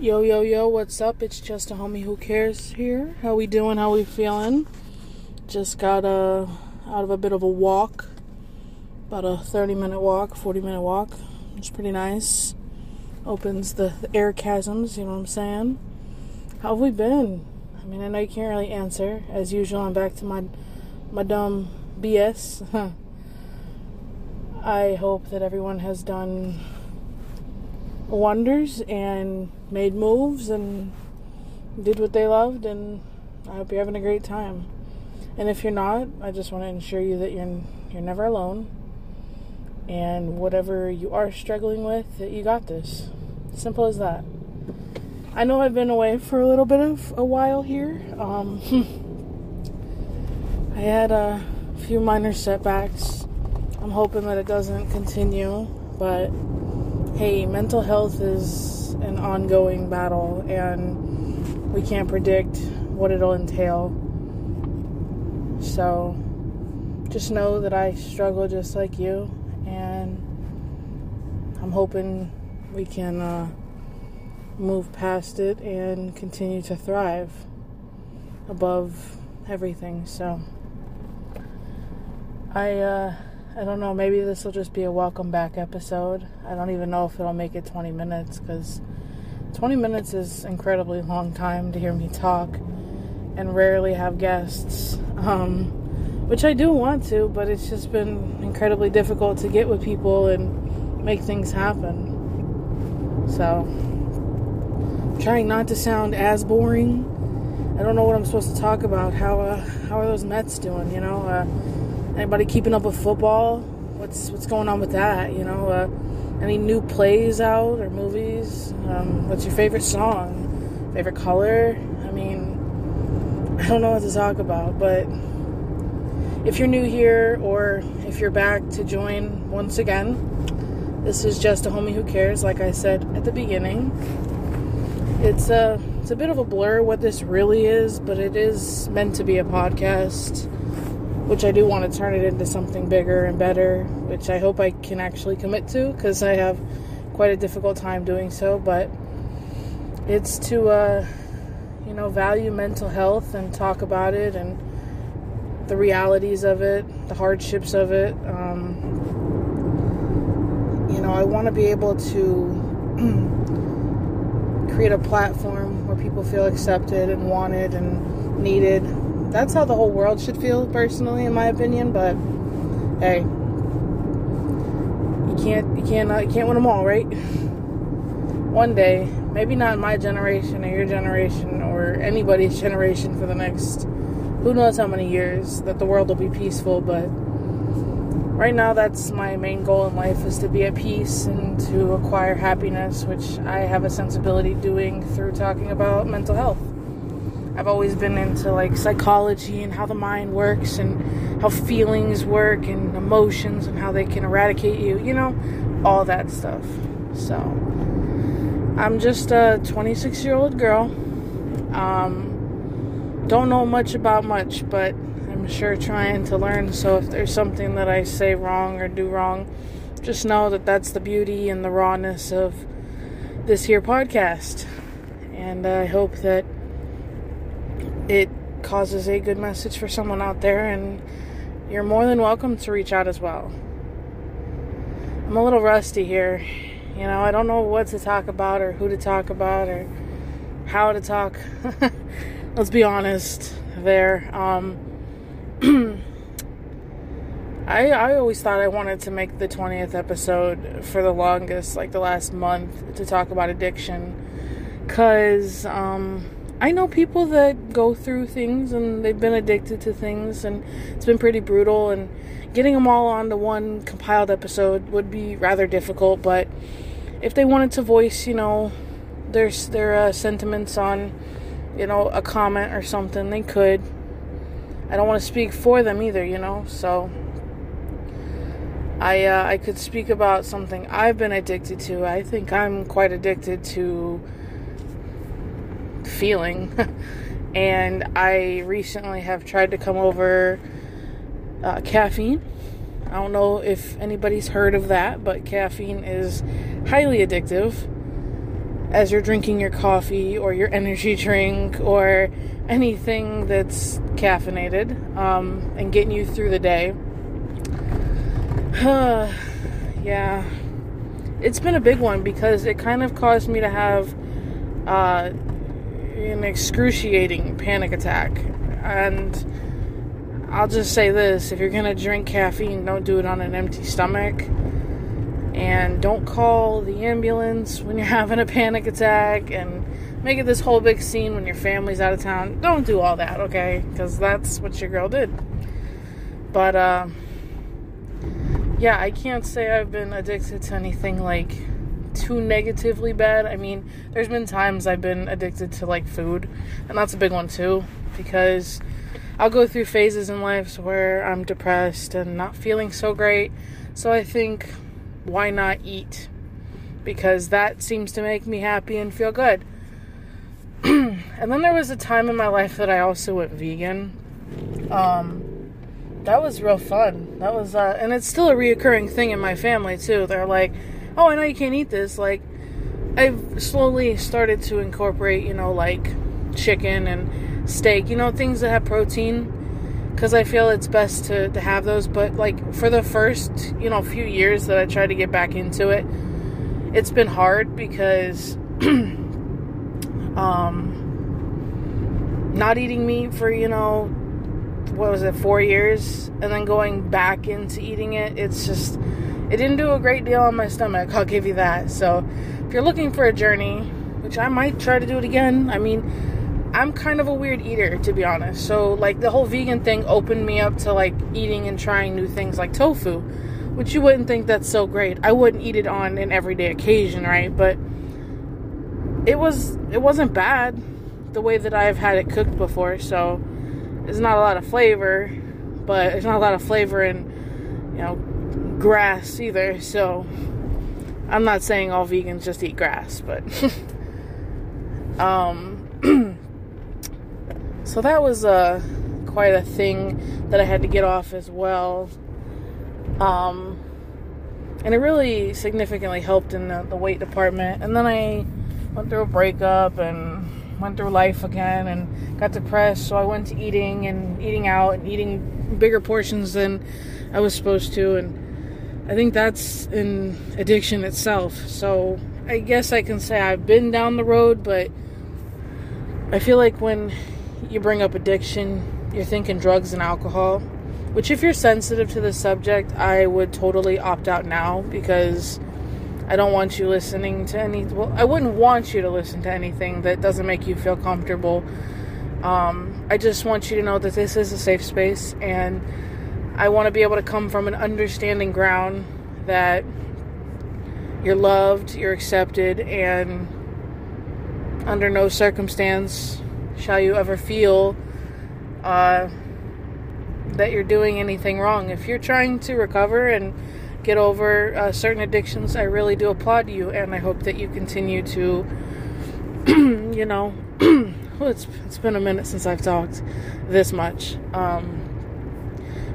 Yo, yo, yo, what's up? It's just a homie who cares here. How we doing? How we feeling? Just got uh, out of a bit of a walk. About a 30 minute walk, 40 minute walk. It's pretty nice. Opens the, the air chasms, you know what I'm saying? How have we been? I mean, I know you can't really answer. As usual, I'm back to my, my dumb BS. I hope that everyone has done wonders and made moves and did what they loved and I hope you're having a great time. And if you're not, I just want to ensure you that you're you're never alone. And whatever you are struggling with, that you got this. Simple as that. I know I've been away for a little bit of a while here. Um, I had a few minor setbacks. I'm hoping that it doesn't continue, but hey, mental health is an ongoing battle and we can't predict what it'll entail. So just know that I struggle just like you and I'm hoping we can uh, move past it and continue to thrive above everything. So I uh I don't know, maybe this will just be a welcome back episode. I don't even know if it'll make it 20 minutes because 20 minutes is incredibly long time to hear me talk and rarely have guests. Um, which I do want to, but it's just been incredibly difficult to get with people and make things happen. So, trying not to sound as boring. I don't know what I'm supposed to talk about. How uh, how are those Mets doing? You know, uh, Anybody keeping up with football? What's what's going on with that? You know, uh, any new plays out or movies? Um, what's your favorite song? Favorite color? I mean, I don't know what to talk about, but if you're new here or if you're back to join once again, this is just a homie who cares. Like I said at the beginning, it's a it's a bit of a blur what this really is, but it is meant to be a podcast which I do want to turn it into something bigger and better, which I hope I can actually commit to because I have quite a difficult time doing so. But it's to, uh, you know, value mental health and talk about it and the realities of it, the hardships of it. Um, you know, I want to be able to create a platform where people feel accepted and wanted and needed that's how the whole world should feel, personally, in my opinion. But hey, you can't you can't you can't win them all, right? One day, maybe not my generation or your generation or anybody's generation for the next who knows how many years that the world will be peaceful, but right now that's my main goal in life is to be at peace and to acquire happiness, which I have a sensibility doing through talking about mental health. I've always been into like psychology and how the mind works and how feelings work and emotions and how they can eradicate you, you know, all that stuff. So, I'm just a 26 year old girl. Um, don't know much about much, but I'm sure trying to learn. So, if there's something that I say wrong or do wrong, just know that that's the beauty and the rawness of this here podcast. And I hope that it causes a good message for someone out there, and you're more than welcome to reach out as well. I'm a little rusty here. You know, I don't know what to talk about or who to talk about or how to talk. Let's be honest there. Um, I I always thought I wanted to make the 20th episode for the longest, like the last month, to talk about addiction. Cause um I know people that go through things and they've been addicted to things and it's been pretty brutal and getting them all onto one compiled episode would be rather difficult but if they wanted to voice you know their their uh, sentiments on you know a comment or something they could. I don't want to speak for them either you know so I uh, I could speak about something I've been addicted to. I think I'm quite addicted to feeling. and I recently have tried to come over uh, caffeine. I don't know if anybody's heard of that, but caffeine is highly addictive. as you're drinking your coffee or your energy drink or anything that's caffeinated um, and getting you through the day. yeah, it's been a big one because it kind of caused me to have uh, an excruciating panic attack. And I'll just say this if you're going to drink caffeine, don't do it on an empty stomach. And don't call the ambulance when you're having a panic attack and make it this whole big scene when your family's out of town. Don't do all that, okay? Because that's what your girl did. But, uh, yeah, I can't say I've been addicted to anything like too negatively bad. I mean, there's been times I've been addicted to like food, and that's a big one too, because I'll go through phases in life where I'm depressed and not feeling so great. So I think, why not eat? Because that seems to make me happy and feel good. and then there was a time in my life that I also went vegan. Um, that was real fun. That was, uh, and it's still a reoccurring thing in my family too. They're like, "Oh, I know you can't eat this." Like, I've slowly started to incorporate, you know, like chicken and steak, you know, things that have protein, because I feel it's best to to have those. But like for the first, you know, few years that I tried to get back into it, it's been hard because, um, not eating meat for you know what was it, four years, and then going back into eating it, it's just, it didn't do a great deal on my stomach, I'll give you that. So, if you're looking for a journey, which I might try to do it again, I mean, I'm kind of a weird eater, to be honest. So, like, the whole vegan thing opened me up to, like, eating and trying new things like tofu, which you wouldn't think that's so great. I wouldn't eat it on an everyday occasion, right? But it was, it wasn't bad the way that I've had it cooked before, so there's not a lot of flavor, but there's not a lot of flavor in, you know, grass either. So I'm not saying all vegans just eat grass, but um, so that was uh, quite a thing that I had to get off as well. Um, and it really significantly helped in the, the weight department. And then I went through a breakup and went through life again and got depressed. So I went to eating and eating out and eating bigger portions than I was supposed to. And I think that's an addiction itself. So I guess I can say I've been down the road, but I feel like when you bring up addiction, you're thinking drugs and alcohol. Which, if you're sensitive to the subject, I would totally opt out now because I don't want you listening to any. Well, I wouldn't want you to listen to anything that doesn't make you feel comfortable. Um, I just want you to know that this is a safe space, and I want to be able to come from an understanding ground that you're loved, you're accepted, and under no circumstance shall you ever feel uh, that you're doing anything wrong. If you're trying to recover and get over uh, certain addictions, I really do applaud you, and I hope that you continue to, you know, well, it's it's been a minute since I've talked this much. Um,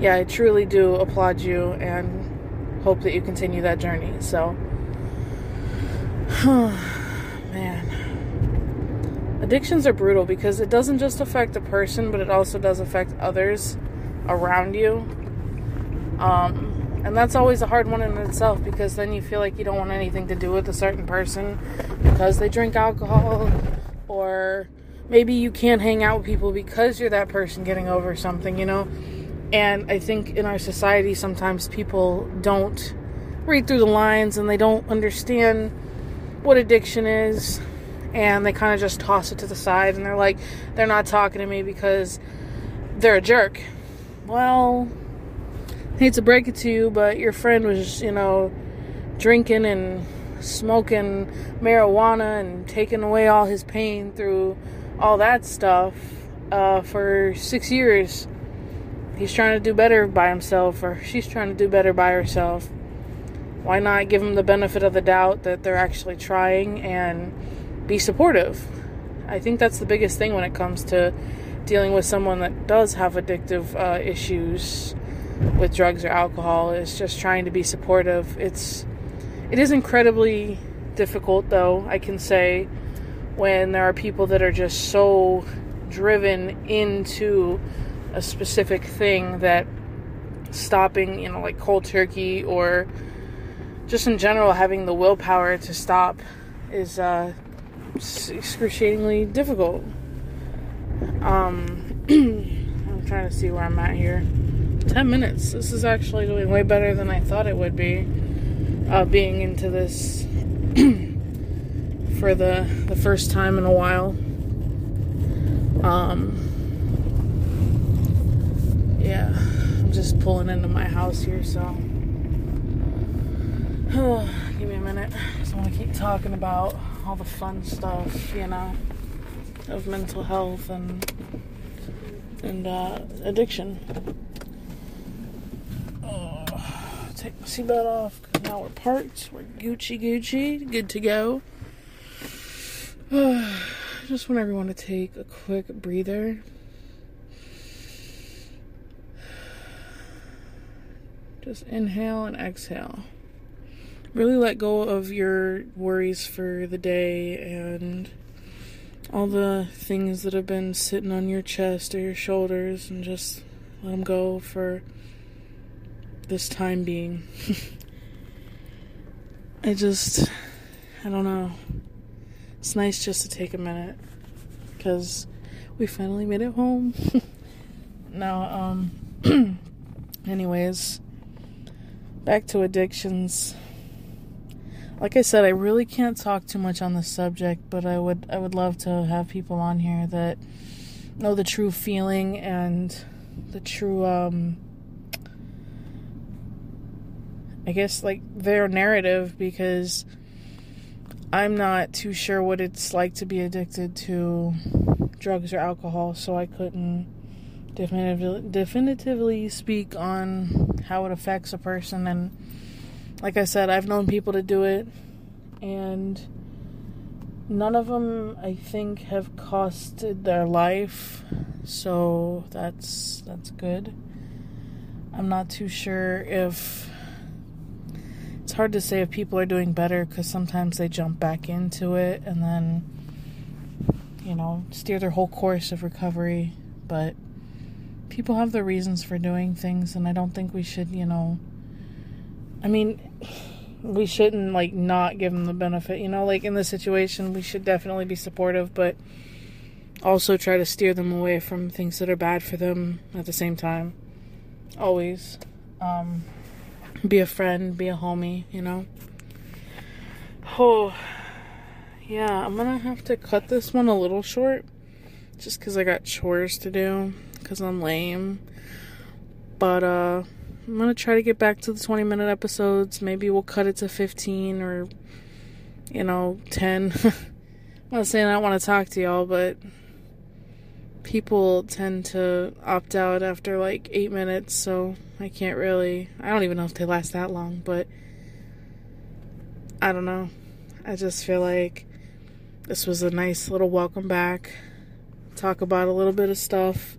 yeah, I truly do applaud you and hope that you continue that journey. So, man, addictions are brutal because it doesn't just affect a person, but it also does affect others around you. Um, and that's always a hard one in itself because then you feel like you don't want anything to do with a certain person because they drink alcohol or maybe you can't hang out with people because you're that person getting over something, you know? And I think in our society sometimes people don't read through the lines and they don't understand what addiction is and they kind of just toss it to the side and they're like they're not talking to me because they're a jerk. Well, I hate to break it to you, but your friend was, you know, drinking and smoking marijuana and taking away all his pain through all that stuff uh, for six years. He's trying to do better by himself, or she's trying to do better by herself. Why not give them the benefit of the doubt that they're actually trying and be supportive? I think that's the biggest thing when it comes to dealing with someone that does have addictive uh, issues with drugs or alcohol is just trying to be supportive. It's it is incredibly difficult, though, I can say, when there are people that are just so driven into a specific thing that stopping, you know, like cold turkey or just in general having the willpower to stop is uh, excruciatingly difficult. Um, I'm trying to see where I'm at here. 10 minutes. This is actually doing way better than I thought it would be. Uh, being into this for the the first time in a while. Um, yeah, I'm just pulling into my house here, so give me a minute. I just want to keep talking about all the fun stuff, you know, of mental health and and uh, addiction. take my seatbelt off now we're parked. We're Gucci Gucci, good to go. Just want everyone to take a quick breather. Just inhale and exhale. Really let go of your worries for the day and all the things that have been sitting on your chest or your shoulders and just let them go for this time being. I just, I don't know. It's nice just to take a minute because we finally made it home. now, um, anyways, back to addictions. Like I said, I really can't talk too much on the subject, but I would, I would love to have people on here that know the true feeling and the true, um, I guess like their narrative because I'm not too sure what it's like to be addicted to drugs or alcohol, so I couldn't definitively, definitively speak on how it affects a person. And like I said, I've known people to do it, and none of them, I think, have costed their life. So that's that's good. I'm not too sure if it's hard to say if people are doing better because sometimes they jump back into it and then, you know, steer their whole course of recovery. But people have their reasons for doing things, and I don't think we should, you know. I mean, we shouldn't, like, not give them the benefit, you know? Like, in this situation, we should definitely be supportive, but also try to steer them away from things that are bad for them at the same time. Always. Um, be a friend, be a homie, you know. Oh, yeah, I'm gonna have to cut this one a little short just because I got chores to do because I'm lame. But, uh, I'm gonna try to get back to the 20 minute episodes. Maybe we'll cut it to 15 or, you know, 10. I'm not saying I want to talk to y'all, but people tend to opt out after like eight minutes, so I can't really. I don't even know if they last that long, but I don't know. I just feel like this was a nice little welcome back. Talk about a little bit of stuff.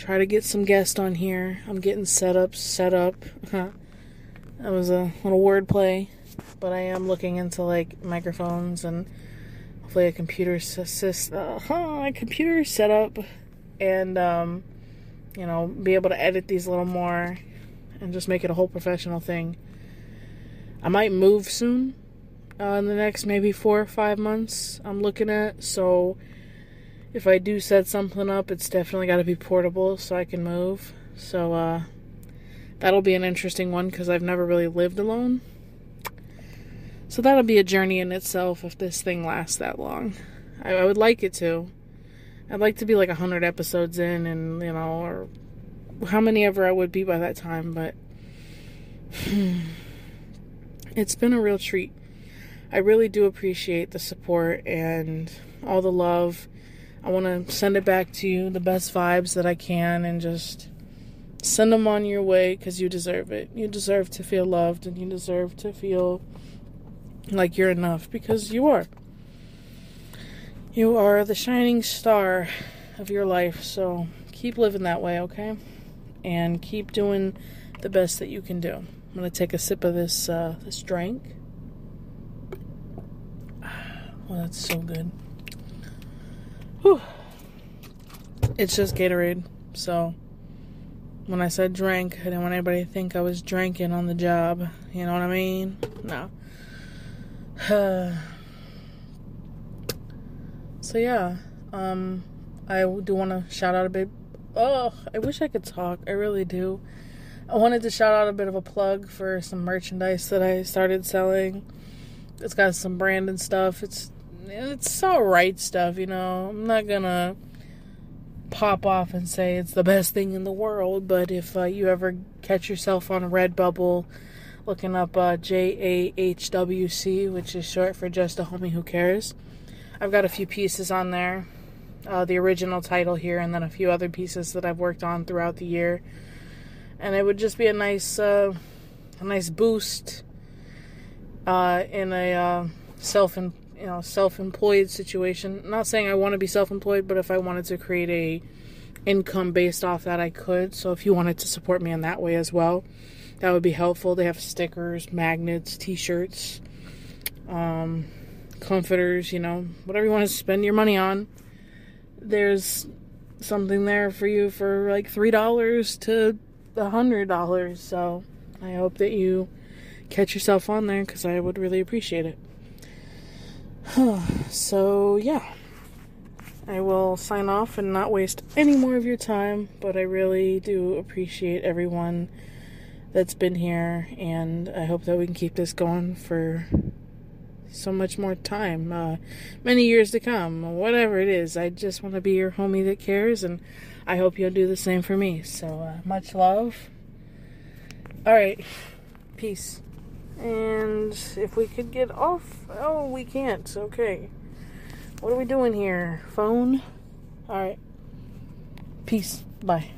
Try to get some guests on here. I'm getting set up, set up. that was a little wordplay, but I am looking into like microphones and hopefully a computer assist, uh, a computer setup, and um, you know, be able to edit these a little more and just make it a whole professional thing. I might move soon, uh, in the next maybe four or five months. I'm looking at so. If I do set something up, it's definitely got to be portable so I can move. So, uh, that'll be an interesting one because I've never really lived alone. So that'll be a journey in itself if this thing lasts that long. I, I would like it to. I'd like to be like 100 episodes in and, you know, or how many ever I would be by that time, but it's been a real treat. I really do appreciate the support and all the love. I want to send it back to you, the best vibes that I can, and just send them on your way because you deserve it. You deserve to feel loved and you deserve to feel like you're enough because you are. You are the shining star of your life, so keep living that way, okay? And keep doing the best that you can do. I'm gonna take a sip of this uh, this drink. well, that's so good. Whew. It's just Gatorade. So when I said drink, I didn't want anybody to think I was drinking on the job. You know what I mean? No. so yeah, um, I do want to shout out a bit. Oh, I wish I could talk. I really do. I wanted to shout out a bit of a plug for some merchandise that I started selling. It's got some branded stuff. It's it's all right stuff, you know. I'm not gonna pop off and say it's the best thing in the world, but if uh, you ever catch yourself on Redbubble looking up uh, JAHWC, which is short for Just a Homie Who Cares, I've got a few pieces on there. Uh, the original title here, and then a few other pieces that I've worked on throughout the year. And it would just be a nice, uh, a nice boost uh, in a uh, self you know self-employed situation. not saying I want to be self-employed, but if I wanted to create a income based off that, I could. So if you wanted to support me in that way as well, that would be helpful. They have stickers, magnets, T-shirts, um, comforters. You know, whatever you want to spend your money on. There's something there for you for like three dollars to a hundred dollars. So I hope that you catch yourself on there because I would really appreciate it. so, yeah. I will sign off and not waste any more of your time, but I really do appreciate everyone that's been here, and I hope that we can keep this going for so much more time, uh, many years to come, whatever it is. I just want to be your homie that cares, and I hope you'll do the same for me. So, uh, much love. All right, peace. And if we could get off, oh, we can't. Okay. What are we doing here? Phone? All right. Peace. Bye.